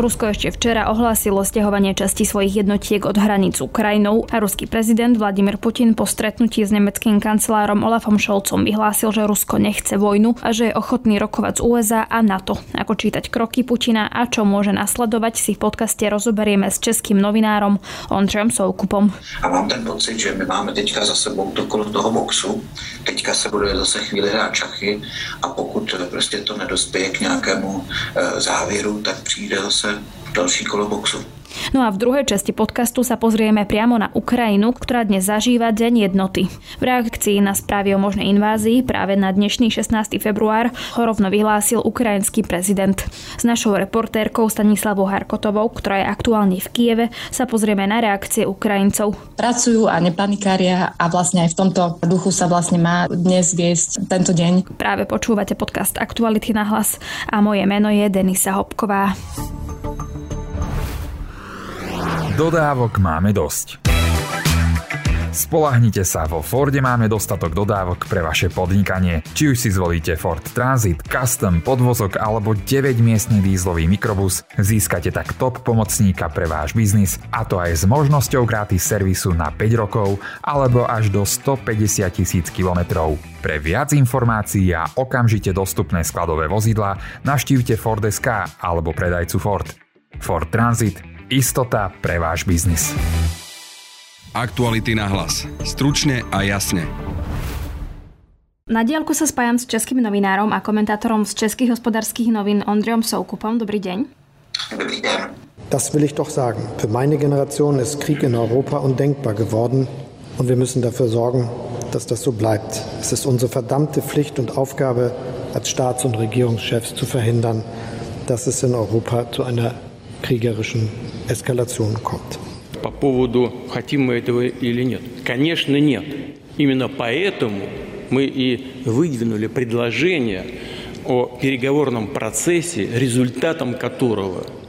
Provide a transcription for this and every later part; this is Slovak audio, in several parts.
Rusko ešte včera ohlásilo stiahovanie časti svojich jednotiek od hraníc Ukrajinou a ruský prezident Vladimír Putin po stretnutí s nemeckým kancelárom Olafom Scholzom vyhlásil, že Rusko nechce vojnu a že je ochotný rokovať z USA a NATO. Ako čítať kroky Putina a čo môže nasledovať si v podcaste rozoberieme s českým novinárom Ondřejem Soukupom. A mám ten pocit, že my máme teďka za sebou to kolo toho boxu. Teďka se bude zase chvíli hrát čachy a pokud prostě to nedospěje k nějakému e, závěru, tak přijde zase zase další kolo boxu. No a v druhej časti podcastu sa pozrieme priamo na Ukrajinu, ktorá dnes zažíva Deň jednoty. V reakcii na správy o možnej invázii práve na dnešný 16. február ho rovno vyhlásil ukrajinský prezident. S našou reportérkou Stanislavou Harkotovou, ktorá je aktuálne v Kieve, sa pozrieme na reakcie Ukrajincov. Pracujú a nepanikária a vlastne aj v tomto duchu sa vlastne má dnes viesť tento deň. Práve počúvate podcast Aktuality na hlas a moje meno je Denisa Hopková. Dodávok máme dosť. Spolahnite sa, vo Forde máme dostatok dodávok pre vaše podnikanie. Či už si zvolíte Ford Transit, Custom, podvozok alebo 9-miestny dízlový mikrobus, získate tak top pomocníka pre váš biznis a to aj s možnosťou gratis servisu na 5 rokov alebo až do 150 tisíc kilometrov. Pre viac informácií a okamžite dostupné skladové vozidla navštívte Ford.sk alebo predajcu Ford. Ford Transit Istota pre váš biznis. Aktuality na hlas. Stručne a jasne. Na diálku sa spájam s českým novinárom a komentátorom z českých hospodárskych novín Ondřejom Soukupom. Dobrý deň. Dobrý deň. Das will ich doch sagen. Für meine Generation ist Krieg in Europa undenkbar geworden und wir müssen dafür sorgen, dass das so bleibt. Es ist unsere verdammte Pflicht und Aufgabe als Staats- und Regierungschefs zu verhindern, dass es in Europa zu einer kriegerischen Eskalation kommt. По поводу, хотим мы этого или нет. Конечно, нет. Именно поэтому мы и выдвинули предложение о переговорном процессе, результатом которого –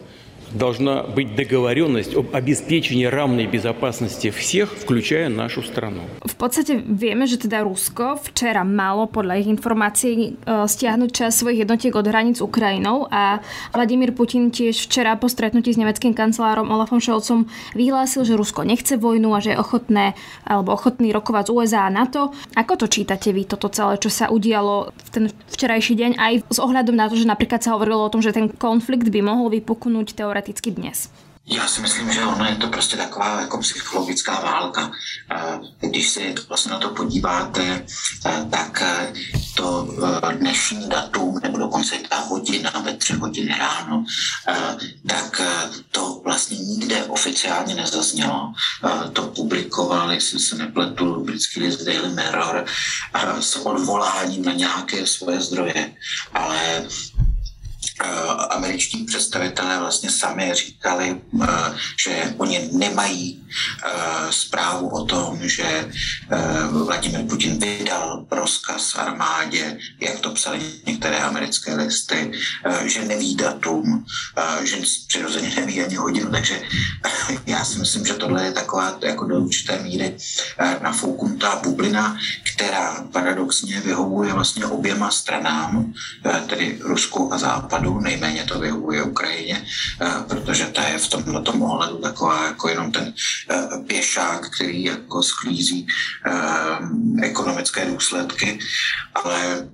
должна быть договоренность об обеспечении равной безопасности всех, включая нашу страну. V podstate vieme, že teda Rusko včera malo podľa ich informácií e, stiahnuť čas svojich jednotiek od hraníc Ukrajinou a Vladimír Putin tiež včera po stretnutí s nemeckým kancelárom Olafom Scholzom vyhlásil, že Rusko nechce vojnu a že je ochotné alebo ochotný rokovať z USA a NATO. Ako to čítate vy toto celé, čo sa udialo v ten včerajší deň aj s ohľadom na to, že napríklad sa hovorilo o tom, že ten konflikt by mohol vypuknúť teoreticky teoreticky dnes? Já si myslím, že ono je to prostě taková jako psychologická válka. Když se vlastně na to podíváte, tak to dnešní datum, nebo dokonce ta hodina ve tři hodiny ráno, tak to vlastně nikde oficiálně nezaznělo. To publikoval, jestli se nepletu, britský list Daily Mirror s odvoláním na nějaké svoje zdroje. Ale američtí představitelé vlastně sami říkali, eh, že oni nemají eh, zprávu o tom, že Vladimir Putin vydal rozkaz armádě, jak to psali některé americké listy, že neví datum, že přirozeně neví ani hodinu, takže já si myslím, že tohle je taková jako do určité míry nafouknutá bublina, která paradoxně vyhovuje vlastně oběma stranám, tedy Rusku a Západu, ohledu, nejméně to vyhovuje Ukrajině, eh, protože ta je v tomhle tom ohledu taková jako jenom ten eh, pěšák, který jako sklízí eh, ekonomické důsledky, ale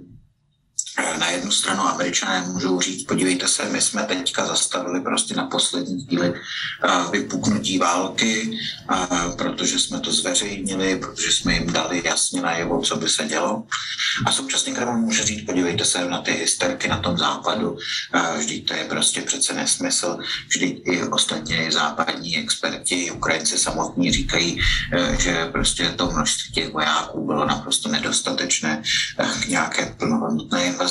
na jednu stranu američané můžou říct, podívejte se, my jsme teďka zastavili prostě na poslední chvíli vypuknutí války, protože jsme to zveřejnili, protože jsme jim dali jasně najevo, co by se dělo. A současně Kreml může říct, podívejte se na ty hysterky na tom západu, vždyť to je prostě přece nesmysl, vždyť i ostatně západní experti, Ukrajinci samotní říkají, že prostě to množství těch vojáků bylo naprosto nedostatečné k nějaké plnohodnotné invazi.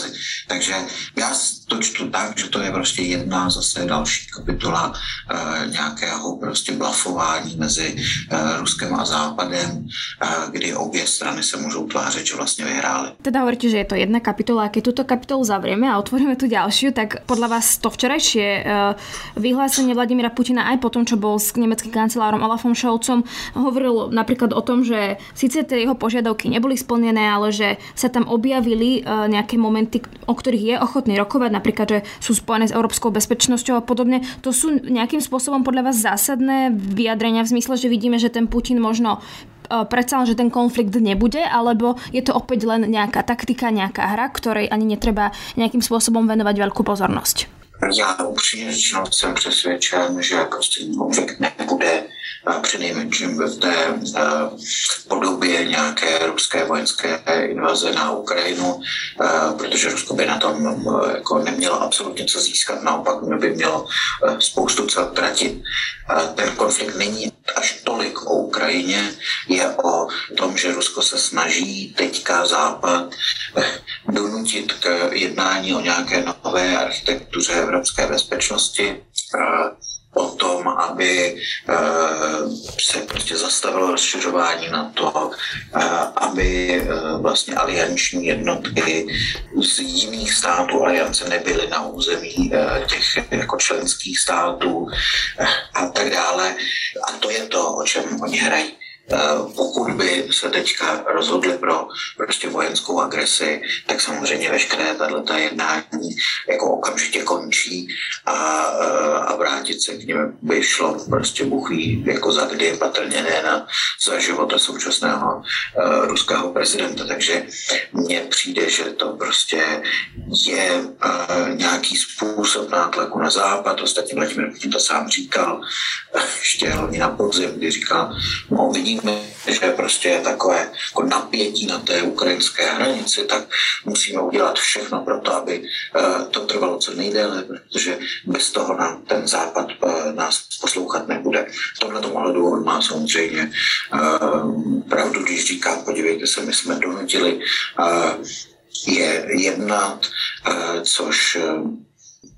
Takže já to čtu tak, že to je prostě jedna zase další kapitola uh, nějakého prostě blafování mezi uh, Ruskem a Západem, uh, kdy obě strany se můžou tvářit, že vlastně vyhrály. Teda hovoríte, že je to jedna kapitola a keď túto kapitolu zavrieme a otvoríme tu ďalšiu, tak podľa vás to včerajšie uh, vyhlásenie Vladimíra Putina aj po tom, čo bol s nemeckým kancelárom Olafom Scholzom, hovoril napríklad o tom, že síce tie jeho požiadavky neboli splnené, ale že sa tam objavili uh, nejaké momenty, o ktorých je ochotný rokovať, napríklad, že sú spojené s európskou bezpečnosťou a podobne. To sú nejakým spôsobom podľa vás zásadné vyjadrenia v zmysle, že vidíme, že ten Putin možno e, predsa len, že ten konflikt nebude, alebo je to opäť len nejaká taktika, nejaká hra, ktorej ani netreba nejakým spôsobom venovať veľkú pozornosť? Já upřímně řečeno jsem přesvědčen, že prostě konflikt nebude přinejmenším v té podobě nějaké ruské vojenské invaze na Ukrajinu, protože Rusko by na tom jako nemělo absolutně co získat, naopak by mělo spoustu co tratit. Ten konflikt není až tolik o Ukrajině, je o tom, že Rusko se snaží teďka Západ donutit k jednání o nějaké nové architektuře evropské bezpečnosti o tom, aby eh, se prostě zastavilo rozšiřování na to, eh, aby eh, vlastně alianční jednotky z jiných států aliance nebyly na území těch jako členských států a tak dále. A to je to, o čem oni hrají. Eh, pokud by se teďka rozhodli pro prostě vojenskou agresi, tak samozřejmě veškeré tato jednání jako okamžitě končí a, eh, a vrátit se k něm by šlo prostě buchví jako za kdy, patrně ne na za života současného uh, ruského prezidenta. Takže mně přijde, že to prostě je uh, nějaký způsob nátlaku na západ. Ostatně Vladimir Putin to sám říkal, ještě hlavně na podzim, kdy říkal, no vidím, vidíme, že prostě je takové jako napětí na té ukrajinské hranici, tak musíme udělat všechno pro to, aby eh, to trvalo co nejdéle, protože bez toho nám ten západ eh, nás poslouchat nebude. V tomhle ohledu on má samozřejmě eh, pravdu, když říká, podívejte se, my jsme donutili je jednat, což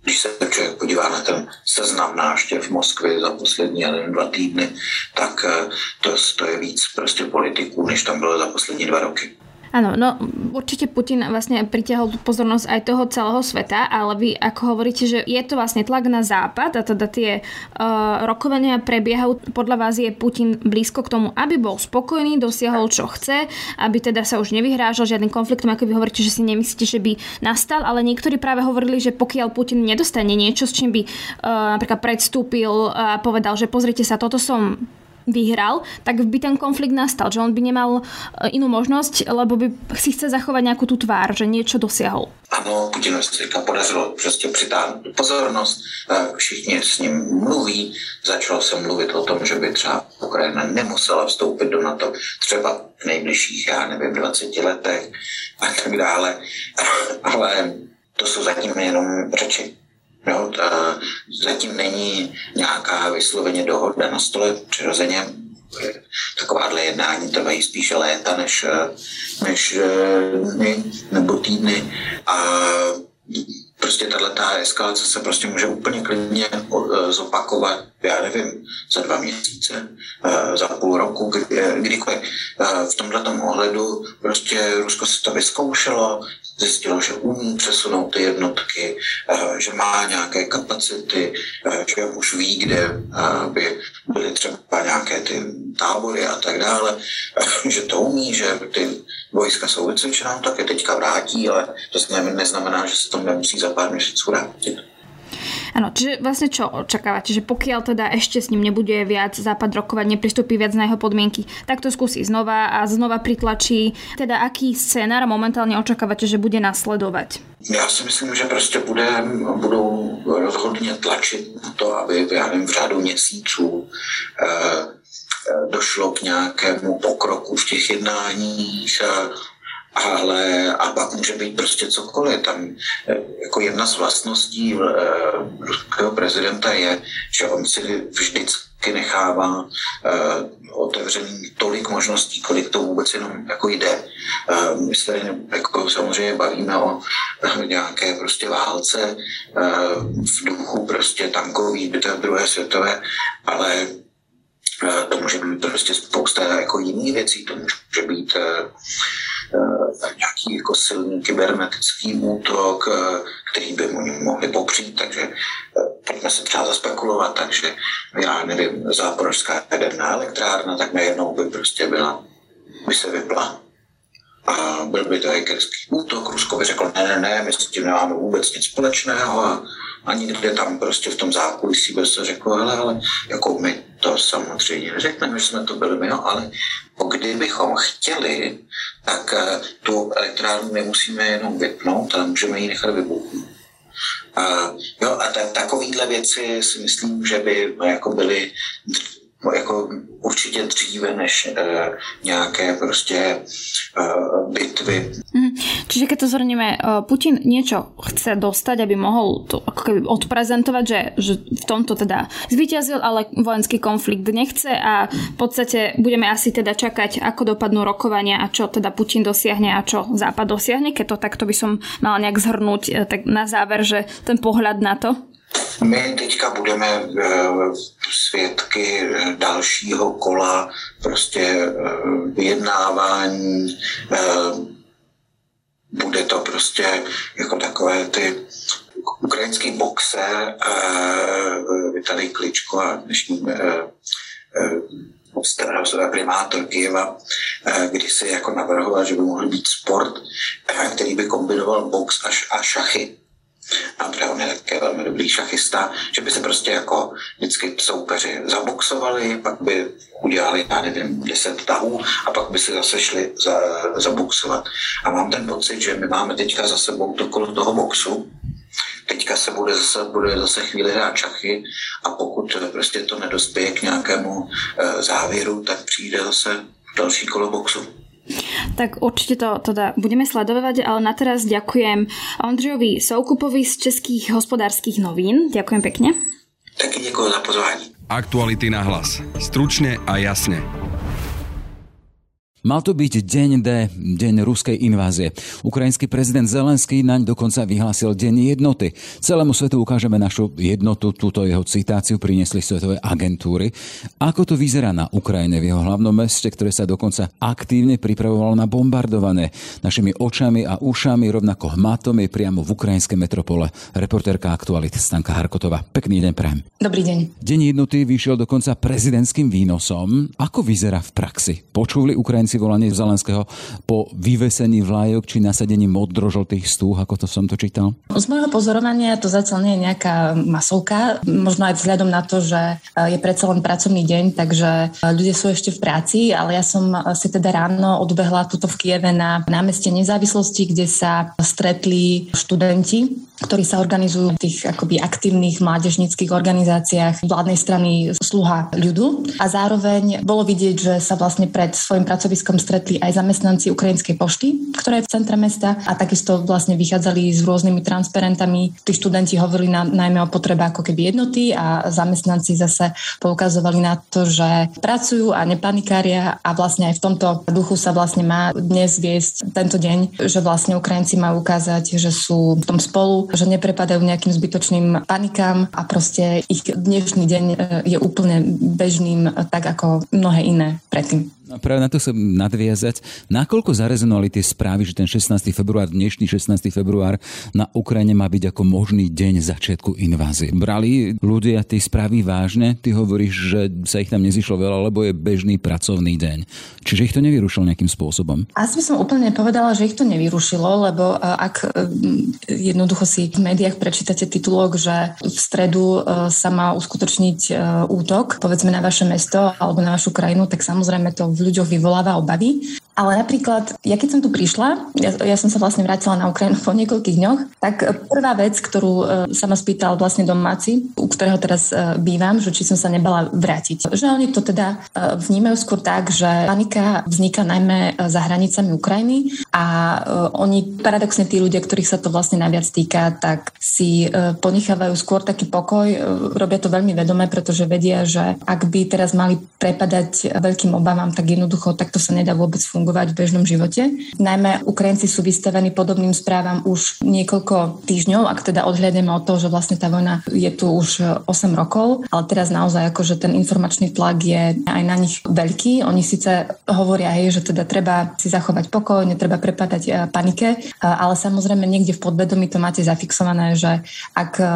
když se člověk podívá na ten seznam návštěv v Moskvě za poslední jeden, dva týdny, tak eh, to, to je víc prostě politiků, než tam bylo za poslední dva roky. Áno, no určite Putin vlastne pritiahol pozornosť aj toho celého sveta, ale vy ako hovoríte, že je to vlastne tlak na západ a teda tie uh, rokovania prebiehajú, podľa vás je Putin blízko k tomu, aby bol spokojný, dosiahol čo chce, aby teda sa už nevyhrážal žiadnym konfliktom, ako vy hovoríte, že si nemyslíte, že by nastal, ale niektorí práve hovorili, že pokiaľ Putin nedostane niečo, s čím by uh, napríklad predstúpil a povedal, že pozrite sa, toto som vyhral, tak by ten konflikt nastal, že on by nemal e, inú možnosť, lebo by si chce zachovať nejakú tú tvár, že niečo dosiahol. Ano, Putinovi se teďka podařilo prostě přitáhnout pozornost, e, všichni s ním mluví, začalo se mluvit o tom, že by třeba Ukrajina nemusela vstoupit do NATO třeba v nejbližších, já nevím, 20 letech a tak dále, ale to jsou zatím jenom řeči. Nějaká vysloveně dohoda na stole, přirozeně takováhle jednání trvají spíše léta než, než dny nebo týdny a prostě tato eskalace se prostě může úplně klidně zopakovat, já nevím, za dva měsíce, za půl roku, kdy, kdykoliv. V tomhle ohledu prostě Rusko si to vyzkoušelo, zjistilo, že umí přesunout ty jednotky, eh, že má nějaké kapacity, eh, že už ví, kde eh, by byly třeba nějaké ty tábory a tak dále, že to umí, že ty vojska jsou vycvičená, tak je teďka vrátí, ale to neznamená, že se to nemusí za pár měsíců vrátit. Áno, čiže vlastne čo očakávate, že pokiaľ teda ešte s ním nebude viac západ rokovať, nepristúpi viac na jeho podmienky, tak to skúsi znova a znova pritlačí. Teda aký scénar momentálne očakávate, že bude nasledovať? Já si myslím, že prostě bude, budou rozhodně tlačit na to, aby já nevím, v řádu měsíců eh, došlo k nějakému pokroku v těch jednáních. Eh, ale a pak může být prostě cokoliv. Tam eh, jako jedna z vlastností uh, ruského prezidenta je, že on si vždycky nechává uh, otevřený tolik možností, kolik to vůbec jenom jako jde. My se jako samozřejmě bavíme o nějaké prostě válce v duchu prostě tankový bitev druhé světové, ale to může být prostě spousta jako jiných věcí, to může být nějaký jako silný kybernetický útok, který by mohli popřít, takže pojďme se třeba zaspekulovat, takže já nevím, záporožská jaderná elektrárna, tak najednou by prostě byla, by se vypla. A byl by to hackerský útok, Rusko by řeklo, ne, ne, ne, my s tím nemáme vůbec nic společného a, a někde tam prostě v tom zákulisí by se řeklo, ale, ale jako my to samozřejmě neřekneme, že jsme to byli my, ale kdybychom chtěli, tak eh, tu elektrárnu nemusíme jenom vypnout, ale můžeme ji nechat vybuchnout. A, jo, a tak, takovýhle věci si myslím, že by jako byly No, jako určitě dříve než uh, nějaké prostě uh, bitvy. Mm. Čiže keď to zhrnieme, uh, Putin niečo chce dostať, aby mohol to ako keby odprezentovať, že, že v tomto teda zvíťazil, ale vojenský konflikt nechce a v podstate budeme asi teda čakať, ako dopadnú rokovania a čo teda Putin dosiahne a čo Západ dosiahne. Keď to takto by som mala nejak zhrnúť tak na záver, že ten pohľad na to. My teďka budeme eh, svědky eh, dalšího kola prostě eh, vyjednávání. Bude to prostě jako takové ty ukrajinský boxer Vitalij Kličko a dnešní primátor Kyjeva, kdy si jako navrhoval, že by mohl být sport, který by kombinoval box a šachy a on je velmi dobrý šachista, že by se prostě jako vždycky soupeři zaboxovali, pak by udělali, já nevím, deset tahů a pak by se zase šli za, zaboxovat. A mám ten pocit, že my máme teďka za sebou to kolo toho boxu, teďka se bude zase, bude zase chvíli hrát šachy a pokud prostě to nedospěje k nějakému e, závěru, tak přijde zase další kolo boxu. Tak určite to teda budeme sledovať, ale na teraz ďakujem Ondřejovi Soukupovi z Českých hospodárskych novín. Ďakujem pekne. Taky ďakujem za pozvání. Aktuality na hlas. Stručne a jasne. Mal to byť deň D, deň ruskej invázie. Ukrajinský prezident Zelenský naň dokonca vyhlásil deň jednoty. Celému svetu ukážeme našu jednotu, túto jeho citáciu priniesli svetové agentúry. Ako to vyzerá na Ukrajine v jeho hlavnom meste, ktoré sa dokonca aktívne pripravovalo na bombardované. Našimi očami a ušami rovnako hmatom je priamo v ukrajinskej metropole. Reportérka Aktualit Stanka Harkotová. Pekný deň prajem. Dobrý deň. Deň jednoty vyšiel dokonca prezidentským výnosom. Ako vyzerá v praxi? Počuli Ukrajinci volanie Zelenského po vyvesení vlajok či nasadení modrožltých stúh, ako to som to čítal? Z môjho pozorovania to zatiaľ nie je nejaká masovka, možno aj vzhľadom na to, že e, je predsa len pracovný deň, takže e, ľudia sú ešte v práci, ale ja som e, si teda ráno odbehla tuto v Kieve na námestie nezávislosti, kde sa stretli študenti ktorí sa organizujú v tých akoby aktívnych mládežnických organizáciách vládnej strany Sluha ľudu. A zároveň bolo vidieť, že sa vlastne pred svojim pracoviskom stretli aj zamestnanci Ukrajinskej pošty, ktorá je v centre mesta a takisto vlastne vychádzali s rôznymi transparentami. Tí študenti hovorili na, najmä o potrebe ako keby jednoty a zamestnanci zase poukazovali na to, že pracujú a nepanikária a vlastne aj v tomto duchu sa vlastne má dnes viesť tento deň, že vlastne Ukrajinci majú ukázať, že sú v tom spolu, že neprepadajú nejakým zbytočným panikám a proste ich dnešný deň e, je úplne bežným, e, tak ako mnohé iné predtým. Práve na to sa nadviazať. Nakoľko zarezonovali tie správy, že ten 16. február, dnešný 16. február na Ukrajine má byť ako možný deň začiatku invázie? Brali ľudia tie správy vážne? Ty hovoríš, že sa ich tam nezišlo veľa, lebo je bežný pracovný deň. Čiže ich to nevyrušilo nejakým spôsobom? Asi by som úplne povedala, že ich to nevyrušilo, lebo e, ak e, jednoducho si v médiách prečítate titulok, že v stredu e, sa má uskutočniť útok, povedzme na vaše mesto alebo na vašu krajinu, tak samozrejme to v ľuďoch vyvoláva obavy. Ale napríklad, ja keď som tu prišla, ja, ja som sa vlastne vrátila na Ukrajinu po niekoľkých dňoch, tak prvá vec, ktorú uh, sa ma spýtal vlastne domáci, u ktorého teraz uh, bývam, že či som sa nebala vrátiť. Že oni to teda vnímajú skôr tak, že panika vzniká najmä za hranicami Ukrajiny a oni, paradoxne tí ľudia, ktorých sa to vlastne najviac týka, tak si ponechávajú skôr taký pokoj, robia to veľmi vedomé, pretože vedia, že ak by teraz mali prepadať veľkým obavám, tak jednoducho takto sa nedá vôbec fungovať v bežnom živote. Najmä Ukrajinci sú vystavení podobným správam už niekoľko týždňov, ak teda odhľadneme od toho, že vlastne tá vojna je tu už 8 rokov, ale teraz naozaj akože ten informačný tlak je aj na nich veľký. Oni síce hovoria, hej, že teda treba si zachovať pokoj, netreba prepadať e, panike, e, ale samozrejme niekde v podvedomí to máte zafixované, že ak, e,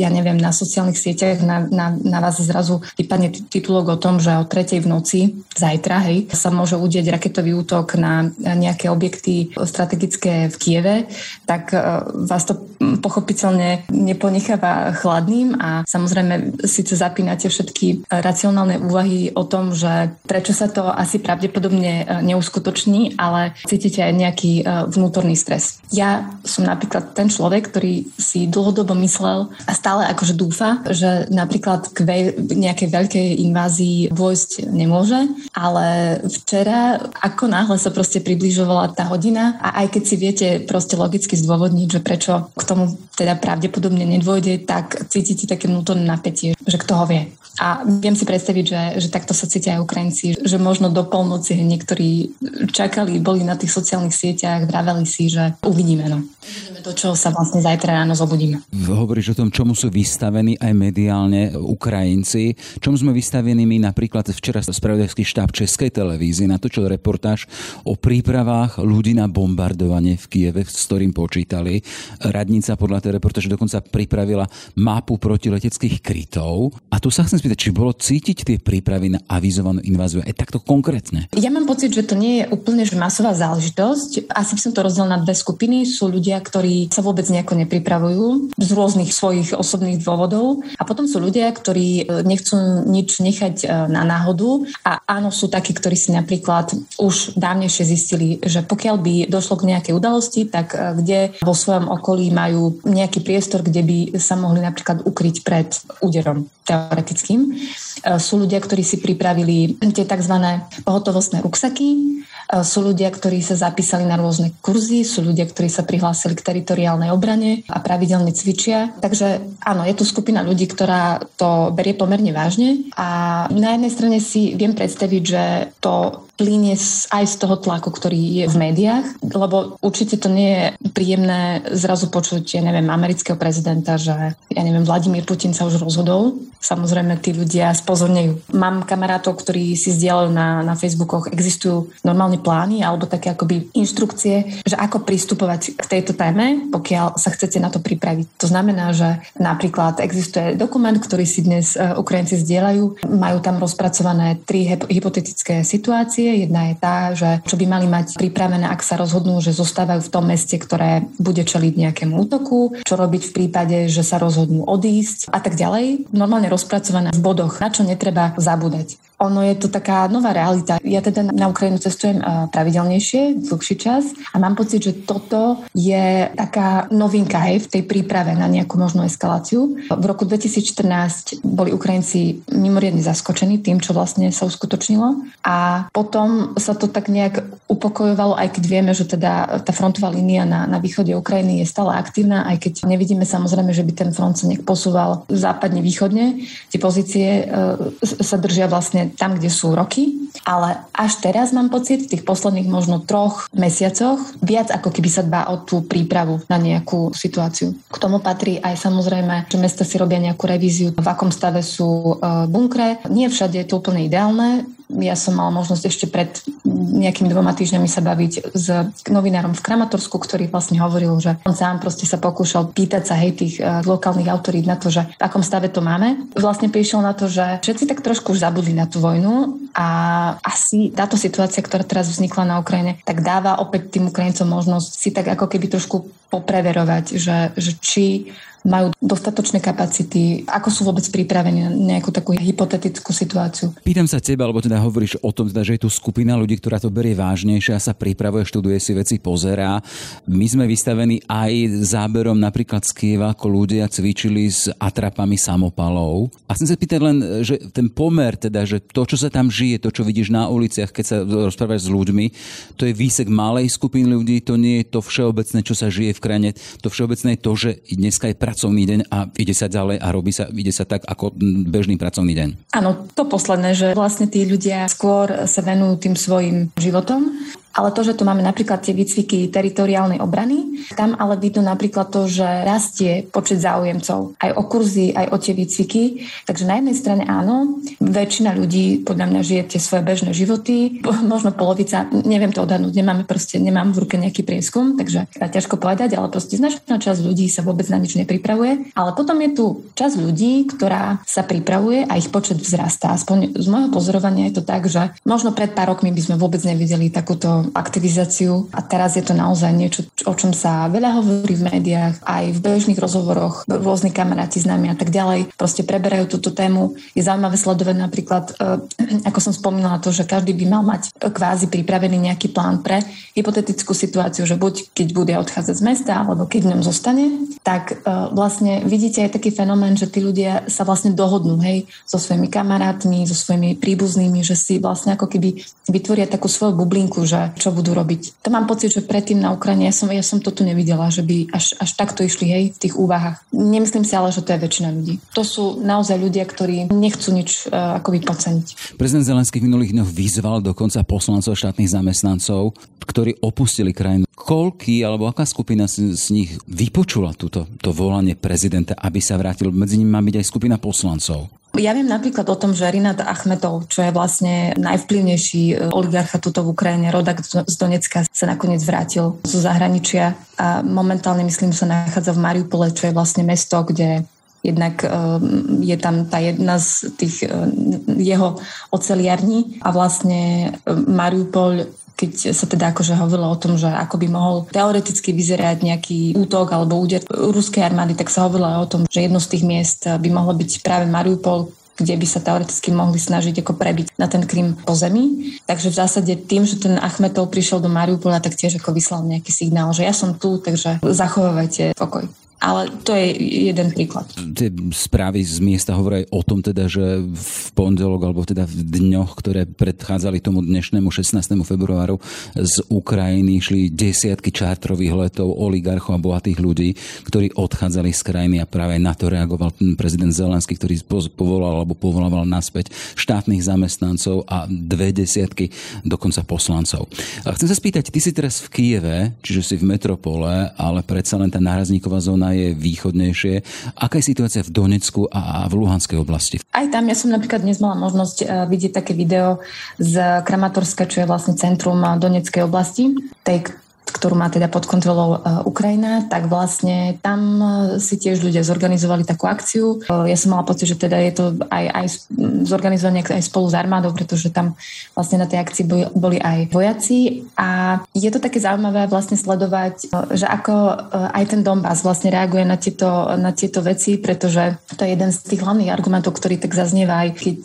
ja neviem, na sociálnych sieťach na, na, na vás zrazu vypadne titulok o tom, že o tretej v noci, zajtra, hej, sa môže udieť raketový útok na nejaké objekty strategické v Kieve, tak vás to pochopiteľne neponecháva chladným a samozrejme síce zapínate všetky racionálne úvahy o tom, že prečo sa to asi pravdepodobne neuskutoční, ale cítite aj nejaký vnútorný stres. Ja som napríklad ten človek, ktorý si dlhodobo myslel a stále akože dúfa, že napríklad k nejakej veľkej invázii vojsť nemôže, ale včera ako náhle sa proste približovala tá hodina a aj keď si viete proste logicky zdôvodniť, že prečo k tomu teda pravdepodobne nedôjde, tak cítite také vnútorné napätie, že kto ho vie. A viem si predstaviť, že, že takto sa cítia aj Ukrajinci, že možno do polnoci niektorí čakali, boli na tých sociálnych sieťach, vraveli si, že uvidíme. No. Uvidíme to, čo sa vlastne zajtra ráno zobudíme. Hovoríš o tom, čomu sú vystavení aj mediálne Ukrajinci. Čomu sme vystavení my napríklad včera spravodajský štáb Českej televízie natočil reportáž o prípravách ľudí na bombardovanie v Kieve, s ktorým počítali. Radnica podľa tej reportáže dokonca pripravila mapu protileteckých krytov. A tu sa chcem spýtať, či bolo cítiť tie prípravy na avizovanú inváziu aj takto konkrétne? Ja mám pocit, že to nie je úplne že masová záležitosť. Asi by som to rozdelil na dve skupiny. Sú ľudia, ktorí sa vôbec nejako nepripravujú z rôznych svojich osobných dôvodov. A potom sú ľudia, ktorí e, nechcú nič nechať e, na náhodu. A áno, sú takí, ktorí si napríklad už dávnejšie zistili, že pokiaľ by došlo k nejakej udalosti, tak e, kde vo svojom okolí majú nejaký priestor, kde by sa mohli napríklad ukryť pred úderom teoretickým. E, sú ľudia, ktorí si pripravili tie tzv. pohotovostné ruksaky, e, sú ľudia, ktorí sa zapísali na rôzne kurzy, sú ľudia, ktorí sa prihlásili k teritoriálnej obrane a pravidelne cvičia. Takže áno, je tu skupina ľudí, ktorá to berie pomerne vážne a na jednej strane si viem predstaviť, že to plinie aj z toho tlaku, ktorý je v médiách, lebo určite to nie je príjemné zrazu počuť, ja neviem, amerického prezidenta, že ja neviem, Vladimír Putin sa už rozhodol. Samozrejme, tí ľudia spozornejú. Mám kamarátov, ktorí si zdieľajú na, na Facebookoch, existujú normálne plány alebo také akoby inštrukcie, že ako pristupovať k tejto téme, pokiaľ sa chcete na to pripraviť. To znamená, že napríklad existuje dokument, ktorý si dnes e, Ukrajinci zdieľajú, majú tam rozpracované tri hypotetické situácie, situácie. Jedna je tá, že čo by mali mať pripravené, ak sa rozhodnú, že zostávajú v tom meste, ktoré bude čeliť nejakému útoku, čo robiť v prípade, že sa rozhodnú odísť a tak ďalej. Normálne rozpracované v bodoch, na čo netreba zabúdať. Ono je to taká nová realita. Ja teda na Ukrajinu cestujem pravidelnejšie, dlhší čas a mám pocit, že toto je taká novinka hej, v tej príprave na nejakú možnú eskaláciu. V roku 2014 boli Ukrajinci mimoriadne zaskočení tým, čo vlastne sa uskutočnilo a potom sa to tak nejak upokojovalo, aj keď vieme, že teda tá frontová línia na, na východe Ukrajiny je stále aktívna, aj keď nevidíme samozrejme, že by ten front sa nejak posúval západne, východne. Tie pozície e, sa držia vlastne tam, kde sú roky, ale až teraz mám pocit, v tých posledných možno troch mesiacoch, viac ako keby sa dbá o tú prípravu na nejakú situáciu. K tomu patrí aj samozrejme, že mesta si robia nejakú revíziu, v akom stave sú e, bunkre. Nie všade je to úplne ideálne, ja som mala možnosť ešte pred nejakými dvoma týždňami sa baviť s novinárom v Kramatorsku, ktorý vlastne hovoril, že on sám proste sa pokúšal pýtať sa hej tých uh, lokálnych autorít na to, že v akom stave to máme. Vlastne prišiel na to, že všetci tak trošku už zabudli na tú vojnu a asi táto situácia, ktorá teraz vznikla na Ukrajine, tak dáva opäť tým Ukrajincom možnosť si tak ako keby trošku popreverovať, že, že či majú dostatočné kapacity, ako sú vôbec pripravení na nejakú takú hypotetickú situáciu. Pýtam sa teba, alebo teda hovoríš o tom, teda, že je tu skupina ľudí, ktorá to berie vážnejšie a sa pripravuje, študuje si veci, pozerá. My sme vystavení aj záberom napríklad z Kieva, ako ľudia cvičili s atrapami samopalov. A chcem sa pýtať len, že ten pomer, teda, že to, čo sa tam žije, to, čo vidíš na uliciach, keď sa rozprávaš s ľuďmi, to je výsek malej skupiny ľudí, to nie je to všeobecné, čo sa žije v krajine. To všeobecné je to, že dneska je pracovný deň a ide sa ďalej a robí sa, ide sa tak ako bežný pracovný deň. Áno, to posledné, že vlastne tí ľudia skôr sa venujú tým svojim životom ale to, že tu máme napríklad tie výcviky teritoriálnej obrany, tam ale vidno napríklad to, že rastie počet záujemcov aj o kurzy, aj o tie výcviky. Takže na jednej strane áno, väčšina ľudí podľa mňa žije tie svoje bežné životy, možno polovica, neviem to odhadnúť, nemáme proste, nemám v ruke nejaký prieskum, takže ťažko povedať, ale proste značná časť ľudí sa vôbec na nič pripravuje. Ale potom je tu časť ľudí, ktorá sa pripravuje a ich počet vzrastá. Aspoň z môjho pozorovania je to tak, že možno pred pár rokmi by sme vôbec nevideli takúto aktivizáciu a teraz je to naozaj niečo, o čom sa veľa hovorí v médiách, aj v bežných rozhovoroch, rôzni kamaráti, známi a tak ďalej. Proste preberajú túto tému. Je zaujímavé sledovať napríklad, eh, ako som spomínala to, že každý by mal mať kvázi pripravený nejaký plán pre hypotetickú situáciu, že buď keď bude odchádzať z mesta, alebo keď v ňom zostane, tak eh, vlastne vidíte aj taký fenomén, že tí ľudia sa vlastne dohodnú, hej, so svojimi kamarátmi, so svojimi príbuznými, že si vlastne ako keby vytvoria takú svoju bublinku, že čo budú robiť. To mám pocit, že predtým na Ukrajine ja som, ja som to tu nevidela, že by až, až takto išli hej, v tých úvahách. Nemyslím si ale, že to je väčšina ľudí. To sú naozaj ľudia, ktorí nechcú nič uh, akoby podceniť. Prezident Zelenský v minulých dňoch vyzval dokonca poslancov štátnych zamestnancov, ktorí opustili krajinu. Koľký alebo aká skupina z, z nich vypočula túto, to volanie prezidenta, aby sa vrátil? Medzi nimi má byť aj skupina poslancov. Ja viem napríklad o tom, že Rinat Achmetov, čo je vlastne najvplyvnejší e, oligarcha tuto v Ukrajine, rodak z Donecka, sa nakoniec vrátil zo zahraničia a momentálne myslím sa nachádza v Mariupole, čo je vlastne mesto, kde jednak e, je tam tá jedna z tých e, jeho oceliarní a vlastne Mariupol keď sa teda akože hovorilo o tom, že ako by mohol teoreticky vyzerať nejaký útok alebo úder ruskej armády, tak sa hovorilo o tom, že jedno z tých miest by mohlo byť práve Mariupol, kde by sa teoreticky mohli snažiť ako prebiť na ten Krym po zemi. Takže v zásade tým, že ten Achmetov prišiel do Mariupola, tak tiež ako vyslal nejaký signál, že ja som tu, takže zachovávajte pokoj. Ale to je jeden príklad. Tie správy z miesta hovoria aj o tom, teda, že v pondelok alebo teda v dňoch, ktoré predchádzali tomu dnešnému 16. februáru z Ukrajiny šli desiatky čártrových letov oligarchov a bohatých ľudí, ktorí odchádzali z krajiny a práve na to reagoval prezident Zelenský, ktorý povolal alebo povolával naspäť štátnych zamestnancov a dve desiatky dokonca poslancov. A chcem sa spýtať, ty si teraz v Kieve, čiže si v metropole, ale predsa len tá nárazníková zóna zóna je východnejšie. Aká je situácia v Donecku a v Luhanskej oblasti? Aj tam, ja som napríklad dnes mala možnosť eh, vidieť také video z Kramatorska, čo je vlastne centrum eh, Doneckej oblasti, tej, ktorú má teda pod kontrolou e, Ukrajina, tak vlastne tam e, si tiež ľudia zorganizovali takú akciu. E, ja som mala pocit, že teda je to aj, aj zorganizované aj spolu s armádou, pretože tam vlastne na tej akcii boli aj vojaci a je to také zaujímavé vlastne sledovať, že ako aj ten Donbass vlastne reaguje na tieto, na tieto veci, pretože to je jeden z tých hlavných argumentov, ktorý tak zaznieva aj keď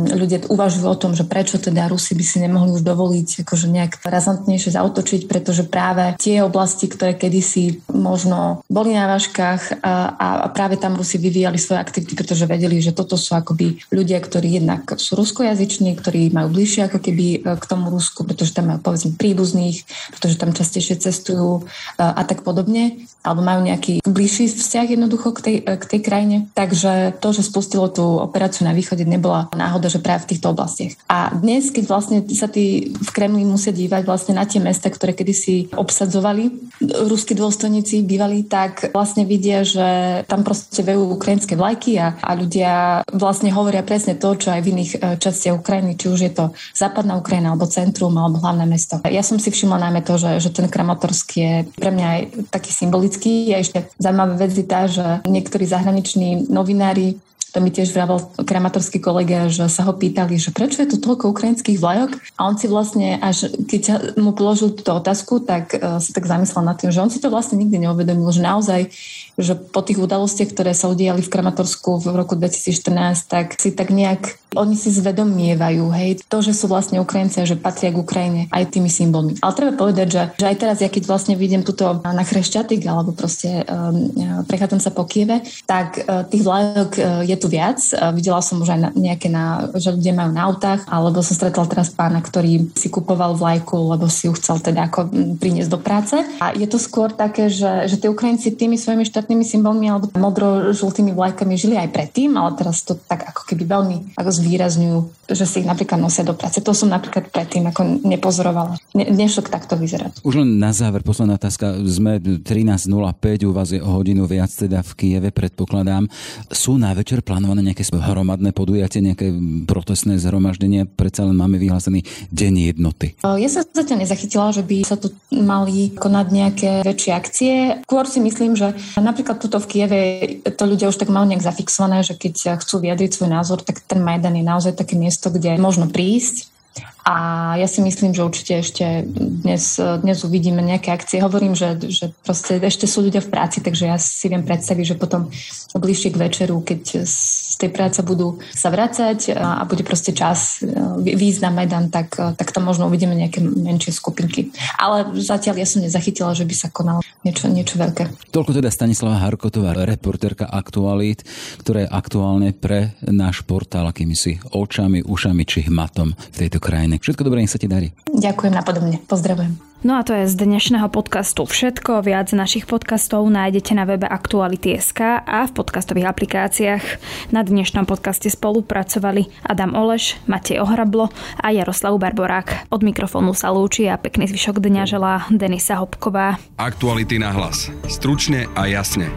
ľudia uvažujú o tom, že prečo teda Rusi by si nemohli už dovoliť akože nejak razantnejšie zautočiť, pretože práve tie oblasti, ktoré kedysi možno boli na váškach a, a práve tam Rusi vyvíjali svoje aktivity, pretože vedeli, že toto sú akoby ľudia, ktorí jednak sú ruskojazyční, ktorí majú bližšie ako keby e, k tomu Rusku, pretože tam majú povedzme príbuzných, pretože tam častejšie cestujú a, e, a tak podobne, alebo majú nejaký bližší vzťah jednoducho k tej, e, k tej krajine. Takže to, že spustilo tú operáciu na východe, nebola náhoda, že práve v týchto oblastiach. A dnes, keď vlastne sa tí v Kremli musia dívať vlastne na tie mesta, ktoré kedysi obsadzovali ruskí dôstojníci bývali, tak vlastne vidia, že tam proste vejú ukrajinské vlajky a, a ľudia vlastne hovoria presne to, čo aj v iných e, častiach Ukrajiny, či už je to západná Ukrajina alebo centrum alebo hlavné mesto. Ja som si všimla najmä to, že, že ten Kramatorsk je pre mňa aj taký symbolický. A ešte zaujímavá vec je tá, že niektorí zahraniční novinári To mi tiež vravel kramatorský kolega, že sa ho pýtali, že prečo je tu toľko ukrajinských vlajok? A on si vlastne, až keď mu položil túto otázku, tak uh, sa tak zamyslel nad tým, že on si to vlastne nikdy neuvedomil, že naozaj že po tých udalostiach, ktoré sa udiali v Kramatorsku v roku 2014, tak si tak nejak oni si zvedomievajú, hej, to, že sú vlastne Ukrajinci a že patria k Ukrajine aj tými symbolmi. Ale treba povedať, že, že aj teraz, ja keď vlastne vidím tuto na Chrešťatik alebo proste um, prechádzam sa po Kieve, tak uh, tých vlajok uh, je tu viac. Uh, videla som už aj na, nejaké, na, že ľudia majú na autách, alebo som stretla teraz pána, ktorý si kupoval vlajku, lebo si ju chcel teda ako priniesť do práce. A je to skôr také, že, že tí Ukrajinci tými svojimi štátnymi symbolmi alebo modro-žltými vlajkami žili aj predtým, ale teraz to tak ako keby veľmi ako zvýrazňujú, že si ich napríklad nosia do práce. To som napríklad predtým ako nepozorovala. Ne, takto vyzerať. Už len na záver, posledná otázka. Sme 13.05, u vás je o hodinu viac teda v Kieve, predpokladám. Sú na večer plánované nejaké hromadné podujatie, nejaké protestné zhromaždenie? Predsa len máme vyhlásený deň jednoty. Ja som zatiaľ nezachytila, že by sa tu mali konať nejaké väčšie akcie. Skôr si myslím, že napríklad tuto v Kieve to ľudia už tak majú nejak zafixované, že keď chcú vyjadriť svoj názor, tak ten Majdan je naozaj také miesto, kde možno prísť a ja si myslím, že určite ešte dnes, dnes uvidíme nejaké akcie. Hovorím, že, že proste ešte sú ľudia v práci, takže ja si viem predstaviť, že potom bližšie k večeru, keď z tej práce budú sa vracať a, bude proste čas e, výjsť na tak, tak tam možno uvidíme nejaké menšie skupinky. Ale zatiaľ ja som nezachytila, že by sa konalo niečo, niečo veľké. Toľko teda Stanislava Harkotová, reportérka Aktualít, ktorá je aktuálne pre náš portál akými si očami, ušami či hmatom v tejto krajine pekne. Všetko dobré, nech sa ti darí. Ďakujem napodobne. Pozdravujem. No a to je z dnešného podcastu všetko. Viac našich podcastov nájdete na webe Aktuality.sk a v podcastových aplikáciách. Na dnešnom podcaste spolupracovali Adam Oleš, Matej Ohrablo a Jaroslav Barborák. Od mikrofónu sa lúči a pekný zvyšok dňa želá Denisa Hopková. Aktuality na hlas. Stručne a jasne.